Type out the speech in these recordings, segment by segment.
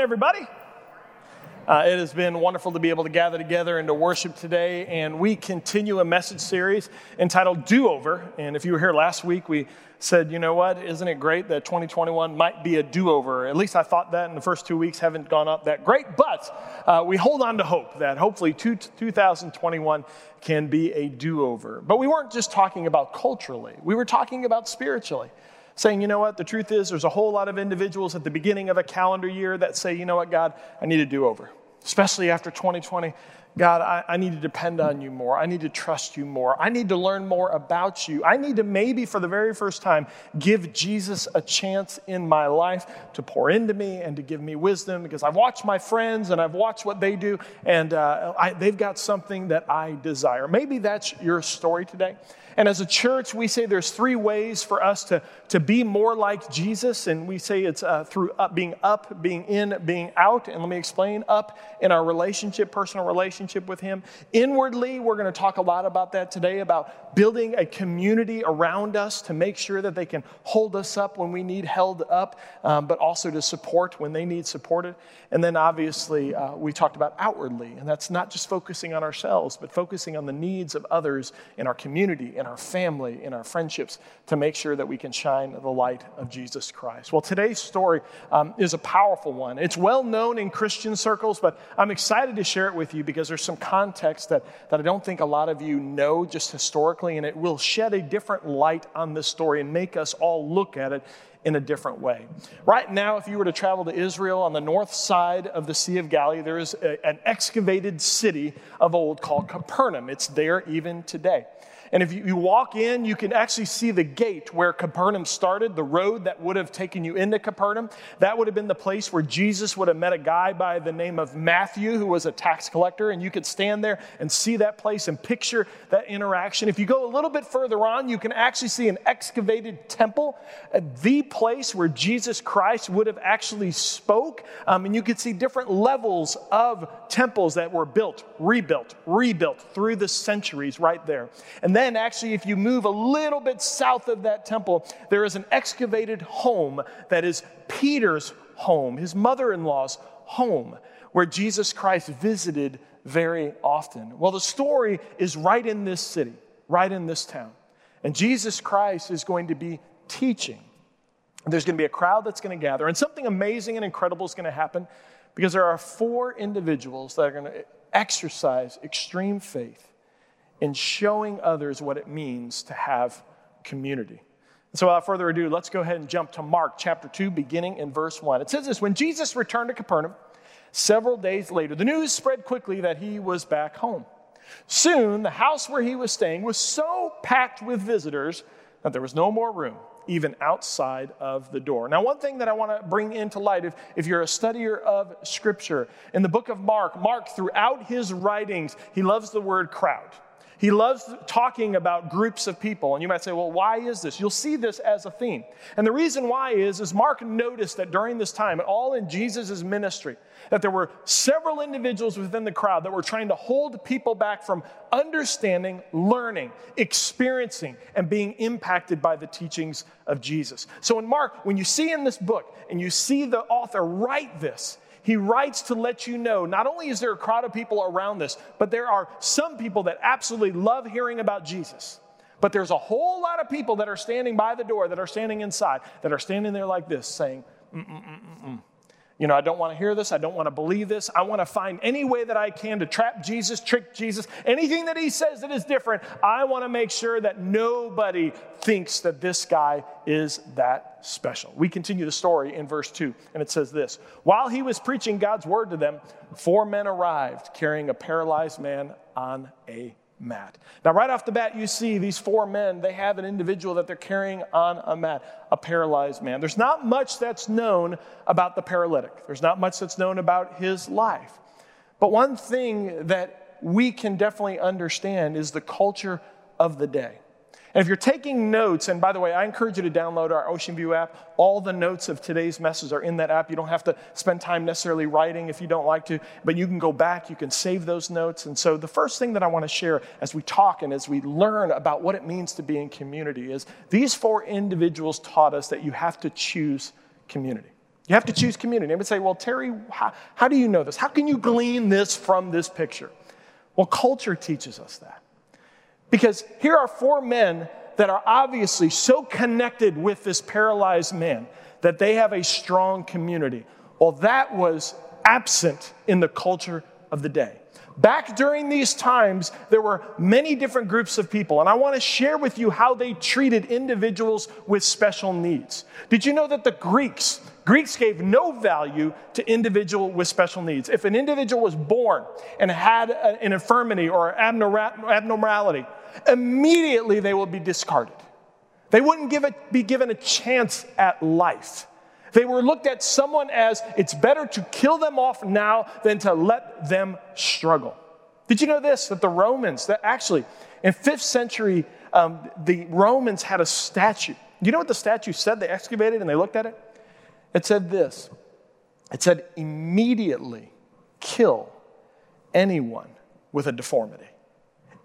Everybody. Uh, it has been wonderful to be able to gather together and to worship today. And we continue a message series entitled Do Over. And if you were here last week, we said, you know what, isn't it great that 2021 might be a do over? At least I thought that in the first two weeks haven't gone up that great. But uh, we hold on to hope that hopefully two, 2021 can be a do over. But we weren't just talking about culturally, we were talking about spiritually saying, you know what, the truth is, there's a whole lot of individuals at the beginning of a calendar year that say, you know what, God, I need a do over, especially after 2020. God, I, I, need to depend on you more. I need to trust you more. I need to learn more about you. I need to maybe for the very first time give Jesus a chance in my life to pour into me and to give me wisdom because I've watched my friends and I've watched what they do and uh, I, they've got something that I desire. Maybe that's your story today. And as a church, we say there's three ways for us to, to be more like Jesus. And we say it's uh, through up, being up, being in, being out. And let me explain up in our relationship, personal relationship with Him. Inwardly, we're going to talk a lot about that today, about building a community around us to make sure that they can hold us up when we need held up, um, but also to support when they need supported. And then obviously, uh, we talked about outwardly. And that's not just focusing on ourselves, but focusing on the needs of others in our community, in our family, in our friendships to make sure that we can shine the light of Jesus Christ. Well, today's story um, is a powerful one. It's well known in Christian circles, but I'm excited to share it with you because there's some context that, that I don't think a lot of you know just historically, and it will shed a different light on this story and make us all look at it in a different way. Right now, if you were to travel to Israel on the north side of the Sea of Galilee, there is a, an excavated city of old called Capernaum. It's there even today. And if you walk in, you can actually see the gate where Capernaum started, the road that would have taken you into Capernaum. That would have been the place where Jesus would have met a guy by the name of Matthew, who was a tax collector. And you could stand there and see that place and picture that interaction. If you go a little bit further on, you can actually see an excavated temple, uh, the place where Jesus Christ would have actually spoke. Um, and you could see different levels of temples that were built, rebuilt, rebuilt through the centuries right there. And then, actually, if you move a little bit south of that temple, there is an excavated home that is Peter's home, his mother in law's home, where Jesus Christ visited very often. Well, the story is right in this city, right in this town. And Jesus Christ is going to be teaching. There's going to be a crowd that's going to gather, and something amazing and incredible is going to happen because there are four individuals that are going to exercise extreme faith in showing others what it means to have community. So, without further ado, let's go ahead and jump to Mark chapter 2, beginning in verse 1. It says this When Jesus returned to Capernaum, several days later, the news spread quickly that he was back home. Soon, the house where he was staying was so packed with visitors that there was no more room, even outside of the door. Now, one thing that I want to bring into light, if, if you're a studier of Scripture, in the book of Mark, Mark, throughout his writings, he loves the word crowd. He loves talking about groups of people. And you might say, well, why is this? You'll see this as a theme. And the reason why is, is Mark noticed that during this time, all in Jesus' ministry, that there were several individuals within the crowd that were trying to hold people back from understanding, learning, experiencing, and being impacted by the teachings of Jesus. So in Mark, when you see in this book and you see the author write this, he writes to let you know not only is there a crowd of people around this, but there are some people that absolutely love hearing about Jesus. But there's a whole lot of people that are standing by the door, that are standing inside, that are standing there like this saying, Mm-mm-mm-mm. You know, I don't want to hear this. I don't want to believe this. I want to find any way that I can to trap Jesus, trick Jesus, anything that he says that is different. I want to make sure that nobody thinks that this guy is that special. We continue the story in verse 2, and it says this While he was preaching God's word to them, four men arrived carrying a paralyzed man on a mat. Now, right off the bat, you see these four men, they have an individual that they're carrying on a mat, a paralyzed man. There's not much that's known about the paralytic, there's not much that's known about his life. But one thing that we can definitely understand is the culture of the day. And if you're taking notes, and by the way, I encourage you to download our Ocean View app. All the notes of today's message are in that app. You don't have to spend time necessarily writing if you don't like to, but you can go back, you can save those notes. And so, the first thing that I want to share as we talk and as we learn about what it means to be in community is these four individuals taught us that you have to choose community. You have to choose community. And would say, well, Terry, how, how do you know this? How can you glean this from this picture? Well, culture teaches us that. Because here are four men that are obviously so connected with this paralyzed man that they have a strong community. Well, that was absent in the culture of the day. Back during these times, there were many different groups of people, and I want to share with you how they treated individuals with special needs. Did you know that the Greeks, Greeks gave no value to individual with special needs. If an individual was born and had an infirmity or abnormality, immediately they will be discarded. They wouldn't give it, be given a chance at life. They were looked at someone as it's better to kill them off now than to let them struggle. Did you know this? That the Romans, that actually in 5th century, um, the Romans had a statue. You know what the statue said? They excavated and they looked at it? It said this it said, immediately kill anyone with a deformity.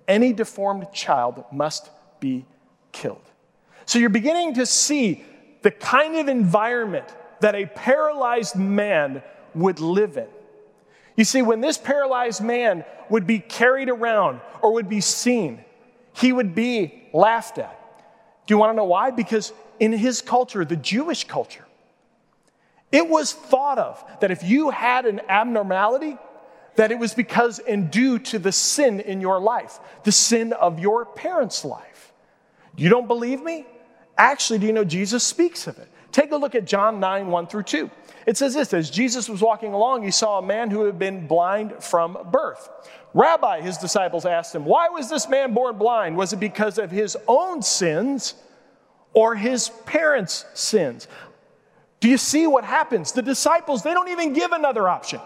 Any deformed child must be killed. So you're beginning to see the kind of environment that a paralyzed man would live in. You see, when this paralyzed man would be carried around or would be seen, he would be laughed at. Do you want to know why? Because in his culture, the Jewish culture, it was thought of that if you had an abnormality, that it was because and due to the sin in your life, the sin of your parents' life. You don't believe me? Actually, do you know Jesus speaks of it? Take a look at John 9, 1 through 2. It says this As Jesus was walking along, he saw a man who had been blind from birth. Rabbi, his disciples asked him, Why was this man born blind? Was it because of his own sins or his parents' sins? Do you see what happens? The disciples, they don't even give another option.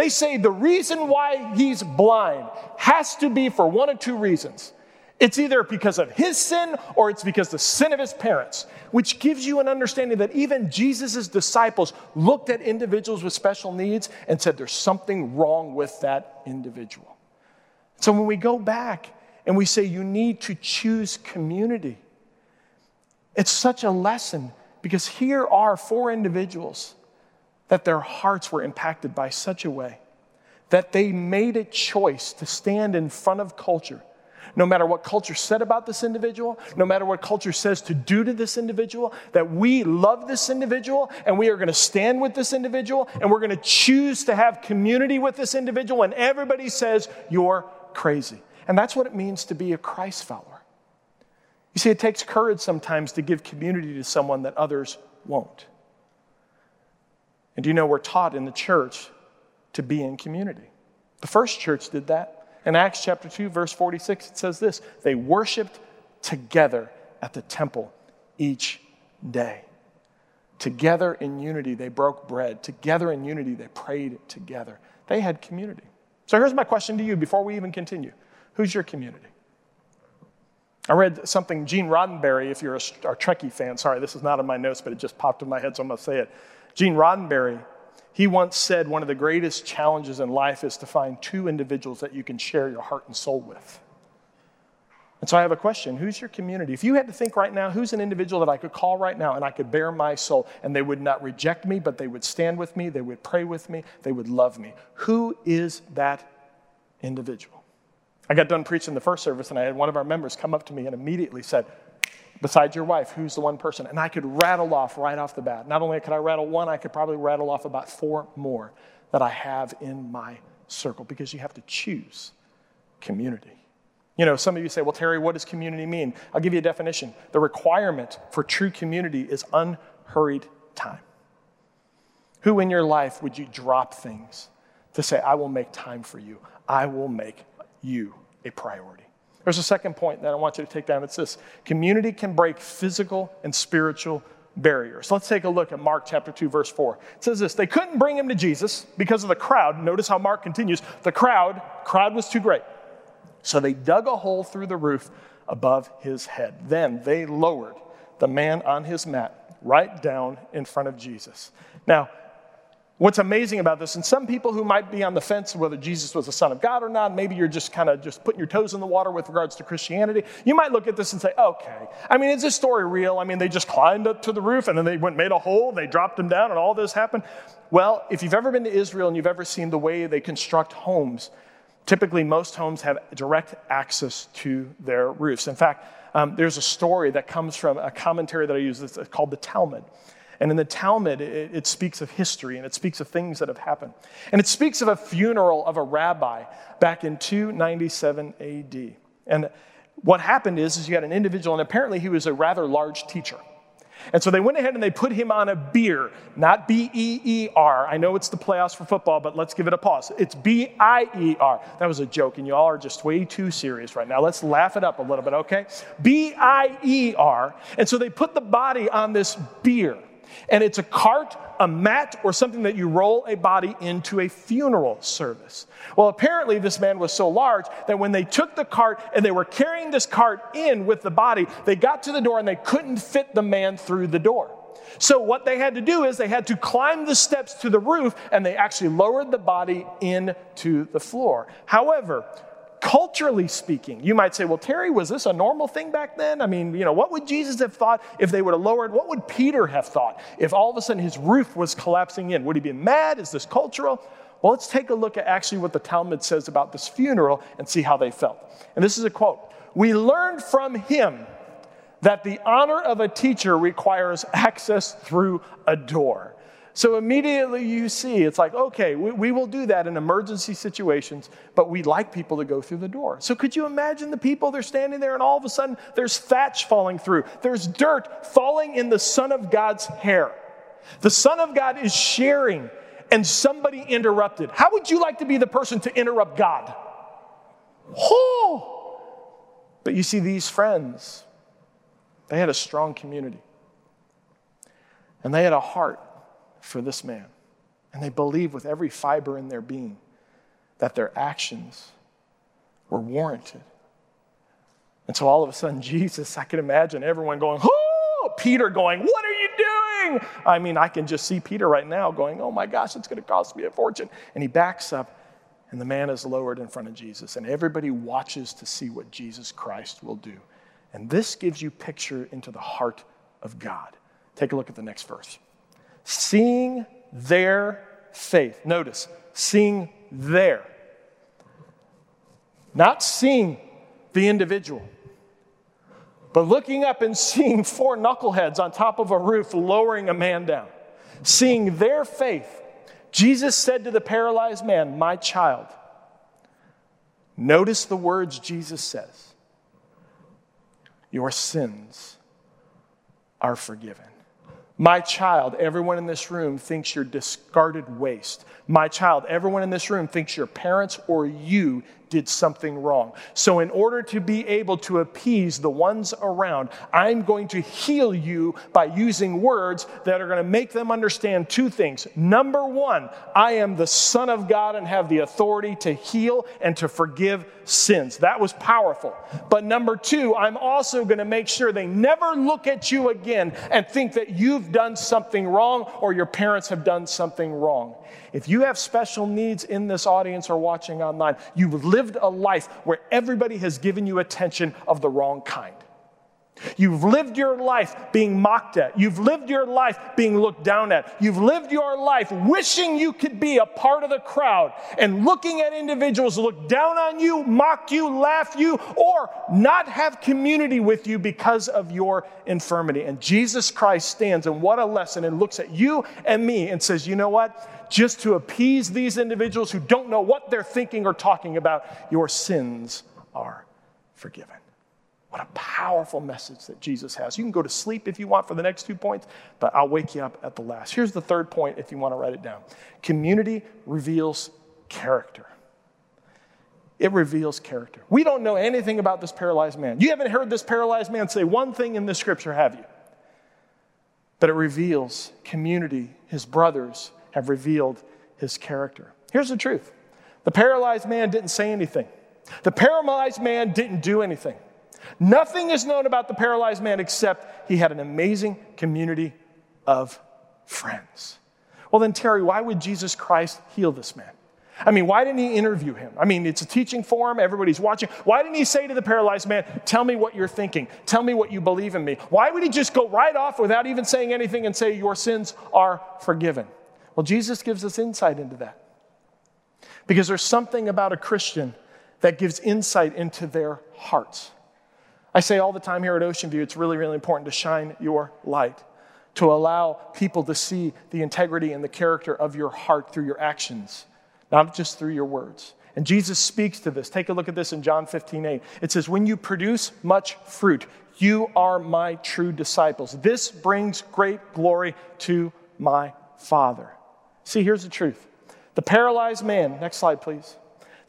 They say the reason why he's blind has to be for one of two reasons. It's either because of his sin or it's because the sin of his parents, which gives you an understanding that even Jesus' disciples looked at individuals with special needs and said there's something wrong with that individual. So when we go back and we say you need to choose community, it's such a lesson because here are four individuals that their hearts were impacted by such a way that they made a choice to stand in front of culture no matter what culture said about this individual, no matter what culture says to do to this individual, that we love this individual and we are going to stand with this individual and we're going to choose to have community with this individual and everybody says, You're crazy. And that's what it means to be a Christ follower. You see, it takes courage sometimes to give community to someone that others won't. And do you know we're taught in the church to be in community? The first church did that. In Acts chapter 2, verse 46, it says this They worshiped together at the temple each day. Together in unity, they broke bread. Together in unity, they prayed together. They had community. So here's my question to you before we even continue Who's your community? I read something, Gene Roddenberry, if you're a, a Trekkie fan, sorry, this is not in my notes, but it just popped in my head, so I'm going to say it. Gene Roddenberry he once said one of the greatest challenges in life is to find two individuals that you can share your heart and soul with. And so I have a question Who's your community? If you had to think right now, who's an individual that I could call right now and I could bare my soul and they would not reject me, but they would stand with me, they would pray with me, they would love me? Who is that individual? I got done preaching the first service and I had one of our members come up to me and immediately said, Besides your wife, who's the one person? And I could rattle off right off the bat. Not only could I rattle one, I could probably rattle off about four more that I have in my circle because you have to choose community. You know, some of you say, well, Terry, what does community mean? I'll give you a definition. The requirement for true community is unhurried time. Who in your life would you drop things to say, I will make time for you? I will make you a priority. There's a second point that I want you to take down. It's this community can break physical and spiritual barriers. Let's take a look at Mark chapter 2, verse 4. It says this They couldn't bring him to Jesus because of the crowd. Notice how Mark continues. The crowd, crowd was too great. So they dug a hole through the roof above his head. Then they lowered the man on his mat right down in front of Jesus. Now, What's amazing about this, and some people who might be on the fence whether Jesus was the Son of God or not, maybe you're just kind of just putting your toes in the water with regards to Christianity, you might look at this and say, okay, I mean, is this story real? I mean, they just climbed up to the roof and then they went made a hole, they dropped him down, and all this happened. Well, if you've ever been to Israel and you've ever seen the way they construct homes, typically most homes have direct access to their roofs. In fact, um, there's a story that comes from a commentary that I use that's called the Talmud. And in the Talmud, it, it, speaks of history and it speaks of things that have happened. And it speaks of a funeral of a rabbi back in 297 AD. And what happened is, is you had an individual, and apparently he was a rather large teacher. And so they went ahead and they put him on a bier, not B E E R. I know it's the playoffs for football, but let's give it a pause. It's B I E R. That was a joke, and you all are just way too serious right now. Let's laugh it up a little bit, okay? B I E R. And so they put the body on this bier. And it's a cart, a mat, or something that you roll a body into a funeral service. Well, apparently, this man was so large that when they took the cart and they were carrying this cart in with the body, they got to the door and they couldn't fit the man through the door. So, what they had to do is they had to climb the steps to the roof and they actually lowered the body into the floor. However, culturally speaking, you might say, well, Terry, was this a normal thing back then? I mean, you know, what would Jesus have thought if they would have lowered? What would Peter have thought if all of a sudden his roof was collapsing in? Would he be mad? Is this cultural? Well, let's take a look at actually what the Talmud says about this funeral and see how they felt. And this is a quote We learned from him that the honor of a teacher requires access through a door. So immediately you see, it's like, okay, we, we, will do that in emergency situations, but we'd like people to go through the door. So could you imagine the people, they're standing there and all of a sudden there's thatch falling through, there's dirt falling in the Son of God's hair. The Son of God is sharing, and somebody interrupted. How would you like to be the person to interrupt God? Oh! But you see, these friends, they had a strong community, and they had a heart for this man. And they believed with every fiber in their being that their actions were warranted. And so all of a sudden, Jesus, I can imagine everyone going, Oh, Peter going, What are you doing? I mean, I can just see Peter right now going, Oh my gosh, it's going to cost me a fortune. And he backs up, and the man is lowered in front of Jesus. And everybody watches to see what Jesus Christ will do. And this gives you picture into the heart of God. Take a look at the next verse seeing their faith. Notice, seeing their. Not seeing the individual, but looking up and seeing four knuckleheads on top of a roof lowering a man down. Seeing their faith, Jesus said to the paralyzed man, My child, notice the words Jesus says, Your sins are forgiven. My child, everyone in this room thinks you're discarded waste. My child, everyone in this room thinks your parents or you did something wrong. So, in order to be able to appease the ones around, I'm going to heal you by using words that are going to make them understand two things. Number one, I am the Son of God and have the authority to heal and to forgive sins. That was powerful. But number two, I'm also going to make sure they never look at you again and think that you've done something wrong or your parents have done something wrong. If you have special needs in this audience or watching online, you've lived a life where everybody has given you attention of the wrong kind. You've lived your life being mocked at. You've lived your life being looked down at. You've lived your life wishing you could be a part of the crowd and looking at individuals look down on you, mock you, laugh you, or not have community with you because of your infirmity. And Jesus Christ stands, and what a lesson, and looks at you and me and says, You know what? just to appease these individuals who don't know what they're thinking or talking about, your sins are forgiven. What a powerful message that Jesus has. You can go to sleep if you want for the next two points, but I'll wake you up at the last. Here's the third point if you want to write it down community reveals character. It reveals character. We don't know anything about this paralyzed man. You haven't heard this paralyzed man say one thing in the scripture, have you? But it reveals community, his brothers, have revealed his character. Here's the truth the paralyzed man didn't say anything, the paralyzed man didn't do anything. Nothing is known about the paralyzed man except he had an amazing community of friends. Well, then, Terry, why would Jesus Christ heal this man? I mean, why didn't he interview him? I mean, it's a teaching forum, everybody's watching. Why didn't he say to the paralyzed man, Tell me what you're thinking, tell me what you believe in me? Why would he just go right off without even saying anything and say, Your sins are forgiven? Well, Jesus gives us insight into that. Because there's something about a Christian that gives insight into their hearts. I say all the time here at Ocean View, it's really, really important to shine your light, to allow people to see the integrity and the character of your heart through your actions not just through your words. And Jesus speaks to this. Take a look at this in John 15, 8. It says, When you produce much fruit, you are my true disciples. This brings great glory to my Father. See, here's the truth. The paralyzed man, next slide, please.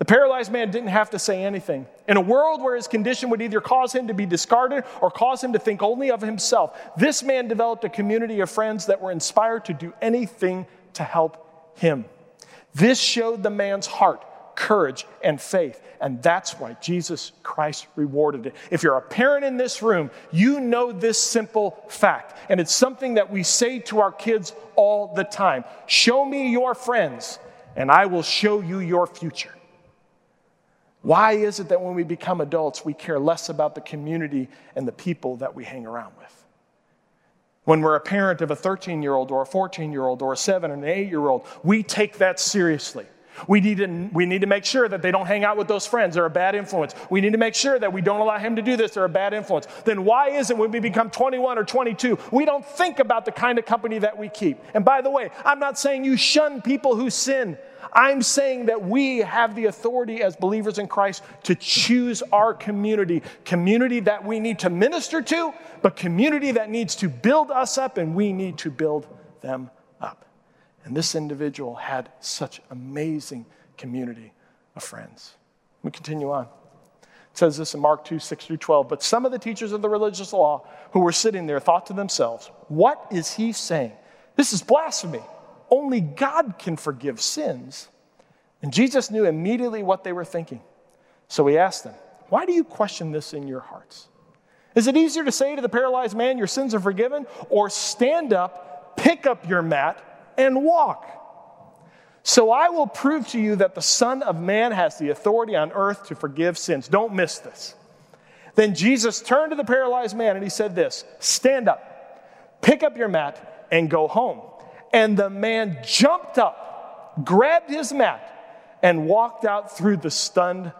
The paralyzed man didn't have to say anything. In a world where his condition would either cause him to be discarded or cause him to think only of himself, this man developed a community of friends that were inspired to do anything to help him. This showed the man's heart, courage, and faith. And that's why Jesus Christ rewarded it. If you're a parent in this room, you know this simple fact. And it's something that we say to our kids all the time Show me your friends, and I will show you your future. Why is it that when we become adults, we care less about the community and the people that we hang around with? When we're a parent of a 13 year old or a 14 year old or a 7 and an 8 year old, we take that seriously. We need, to, we need to make sure that they don't hang out with those friends. They're a bad influence. We need to make sure that we don't allow him to do this. They're a bad influence. Then why is it when we become 21 or 22, we don't think about the kind of company that we keep? And by the way, I'm not saying you shun people who sin. I'm saying that we have the authority as believers in Christ to choose our community, community that we need to minister to, but community that needs to build us up, and we need to build them up. And this individual had such amazing community of friends. We continue on. It says this in Mark 2 6 through 12. But some of the teachers of the religious law who were sitting there thought to themselves, What is he saying? This is blasphemy. Only God can forgive sins. And Jesus knew immediately what they were thinking. So he asked them, Why do you question this in your hearts? Is it easier to say to the paralyzed man, Your sins are forgiven, or stand up, pick up your mat, and walk? So I will prove to you that the Son of Man has the authority on earth to forgive sins. Don't miss this. Then Jesus turned to the paralyzed man and he said, This stand up, pick up your mat, and go home. And the man jumped up, grabbed his mat, and walked out through the stunned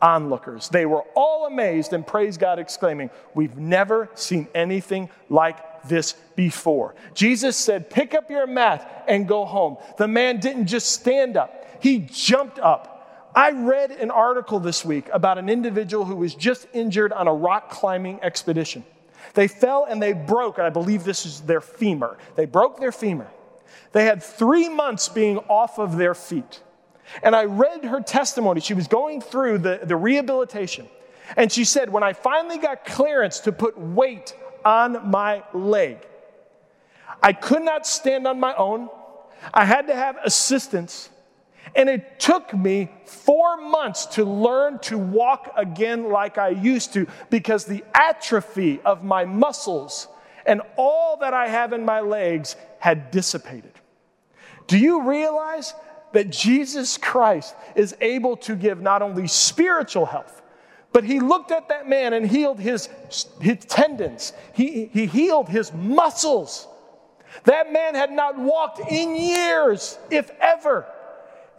onlookers. They were all amazed and praised God, exclaiming, We've never seen anything like this before. Jesus said, Pick up your mat and go home. The man didn't just stand up, he jumped up. I read an article this week about an individual who was just injured on a rock climbing expedition. They fell and they broke, I believe this is their femur. They broke their femur. They had three months being off of their feet. And I read her testimony. She was going through the, the rehabilitation. And she said, When I finally got clearance to put weight on my leg, I could not stand on my own. I had to have assistance. And it took me four months to learn to walk again like I used to because the atrophy of my muscles and all that I have in my legs had dissipated. Do you realize that Jesus Christ is able to give not only spiritual health, but he looked at that man and healed his, his tendons, he, he healed his muscles. That man had not walked in years, if ever.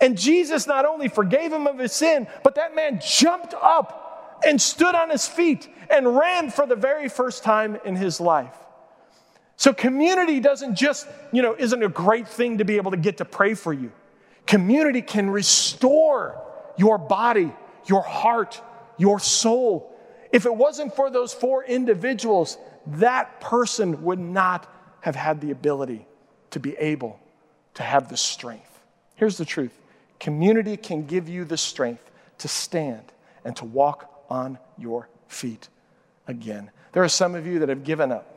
And Jesus not only forgave him of his sin, but that man jumped up and stood on his feet and ran for the very first time in his life. So community doesn't just, you know, isn't a great thing to be able to get to pray for you. Community can restore your body, your heart, your soul. If it wasn't for those four individuals, that person would not have had the ability to be able to have the strength. Here's the truth community can give you the strength to stand and to walk on your feet again. There are some of you that have given up.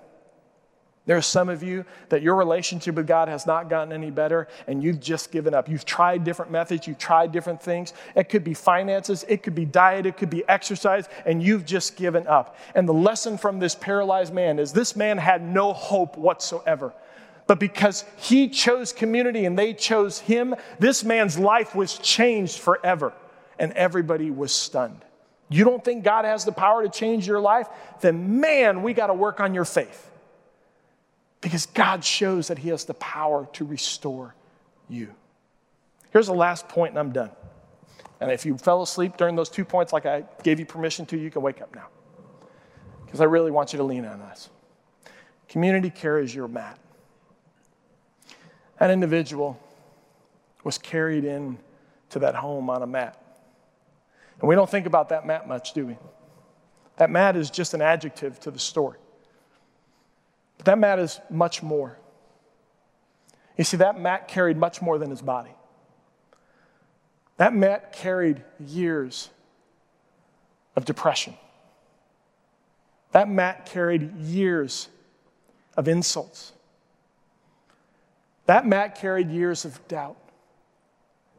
There are some of you that your relationship with God has not gotten any better and you've just given up. You've tried different methods, you've tried different things. It could be finances, it could be diet, it could be exercise, and you've just given up. And the lesson from this paralyzed man is this man had no hope whatsoever. But because he chose community and they chose him, this man's life was changed forever. And everybody was stunned. You don't think God has the power to change your life? Then, man, we got to work on your faith. Because God shows that He has the power to restore you. Here's the last point, and I'm done. And if you fell asleep during those two points, like I gave you permission to, you can wake up now. Because I really want you to lean on this. Community carries your mat. That individual was carried in to that home on a mat. And we don't think about that mat much, do we? That mat is just an adjective to the story. But that mat is much more. You see, that mat carried much more than his body. That mat carried years of depression. That mat carried years of insults. That mat carried years of doubt.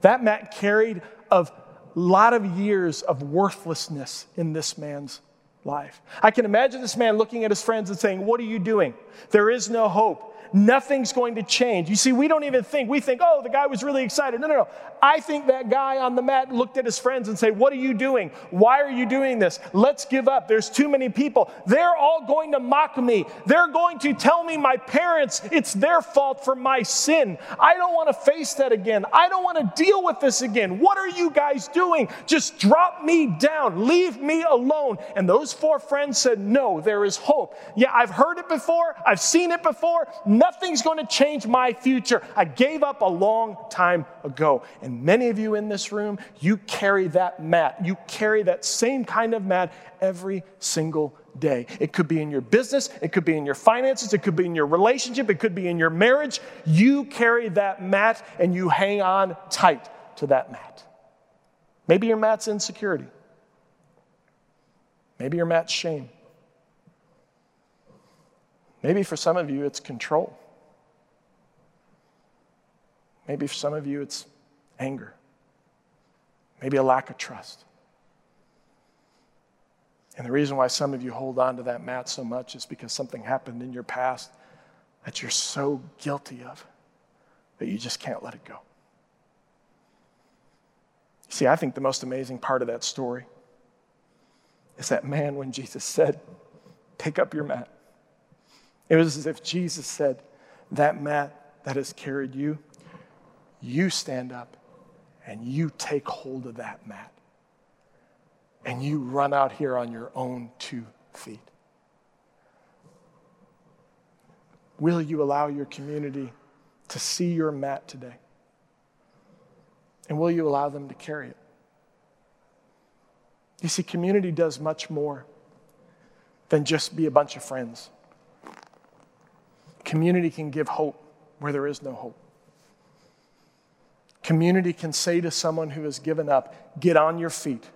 That mat carried a lot of years of worthlessness in this man's life. I can imagine this man looking at his friends and saying, What are you doing? There is no hope nothing's going to change. You see, we don't even think, we think, oh, the guy was really excited. No, no, no. I think that guy on the mat looked at his friends and said, What are you doing? Why are you doing this? Let's give up. There's too many people. They're all going to mock me. They're going to tell me my parents, it's their fault for my sin. I don't want to face that again. I don't want to deal with this again. What are you guys doing? Just drop me down. Leave me alone. And those four friends said, No, there is hope. Yeah, I've heard it before. I've seen it before. Nothing's going to change my future. I gave up a long time ago. And many of you in this room, you carry that mat. You carry that same kind of mat every single day. It could be in your business, it could be in your finances, it could be in your relationship, it could be in your marriage. You carry that mat and you hang on tight to that mat. Maybe your mat's insecurity. Maybe your mat's shame. Maybe for some of you, it's control. Maybe for some of you, it's anger. Maybe a lack of trust. And the reason why some of you hold on to that mat so much is because something happened in your past that you're so guilty of that you just can't let it go. See, I think the most amazing part of that story is that man when Jesus said, Pick up your mat. It was as if Jesus said, That mat that has carried you, you stand up and you take hold of that mat and you run out here on your own two feet. Will you allow your community to see your mat today? And will you allow them to carry it? You see, community does much more than just be a bunch of friends. Community can give hope where there is no hope. Community can say to someone who has given up, get on your feet,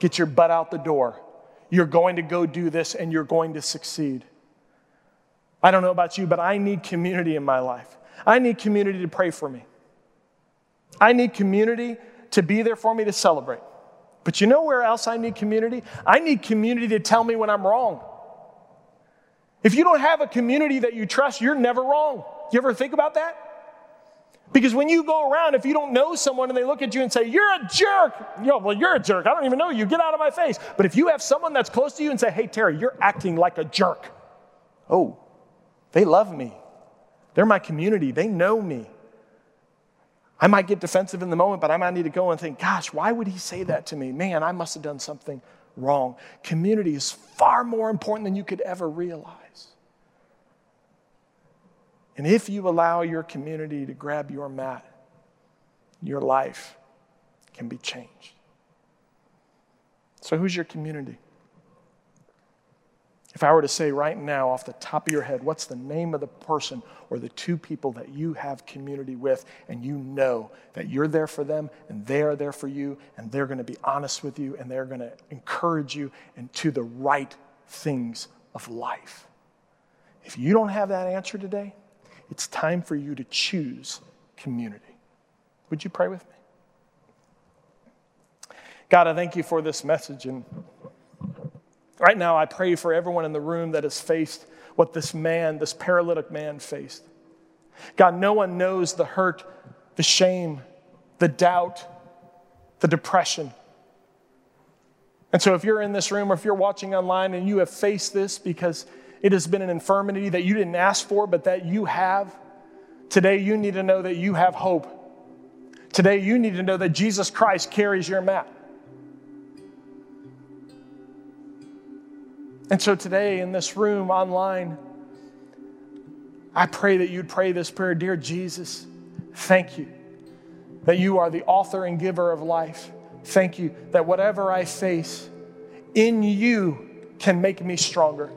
get your butt out the door. You're going to go do this and you're going to succeed. I don't know about you, but I need community in my life. I need community to pray for me. I need community to be there for me to celebrate. But you know where else I need community? I need community to tell me when I'm wrong. If you don't have a community that you trust, you're never wrong. You ever think about that? Because when you go around, if you don't know someone and they look at you and say, You're a jerk, you know, well, you're a jerk. I don't even know you. Get out of my face. But if you have someone that's close to you and say, Hey, Terry, you're acting like a jerk. Oh, they love me. They're my community. They know me. I might get defensive in the moment, but I might need to go and think, Gosh, why would he say that to me? Man, I must have done something wrong. Community is far more important than you could ever realize. And if you allow your community to grab your mat, your life can be changed. So, who's your community? If I were to say right now, off the top of your head, what's the name of the person or the two people that you have community with, and you know that you're there for them and they are there for you, and they're going to be honest with you and they're going to encourage you into the right things of life? If you don't have that answer today, it's time for you to choose community. Would you pray with me? God, I thank you for this message. And right now, I pray for everyone in the room that has faced what this man, this paralytic man, faced. God, no one knows the hurt, the shame, the doubt, the depression. And so, if you're in this room or if you're watching online and you have faced this because it has been an infirmity that you didn't ask for, but that you have, today you need to know that you have hope. Today you need to know that Jesus Christ carries your mat. And so, today in this room, online, I pray that you'd pray this prayer Dear Jesus, thank you that you are the author and giver of life. Thank you that whatever I face in you can make me stronger.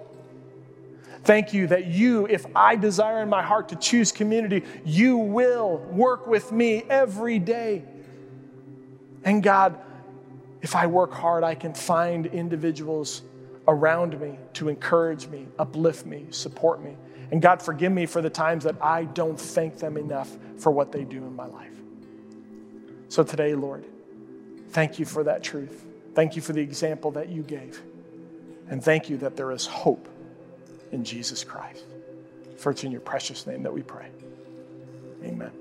Thank you that you, if I desire in my heart to choose community, you will work with me every day. And God, if I work hard, I can find individuals around me to encourage me, uplift me, support me. And God, forgive me for the times that I don't thank them enough for what they do in my life. So today, Lord, thank you for that truth. Thank you for the example that you gave. And thank you that there is hope in Jesus Christ. For it's in your precious name that we pray. Amen.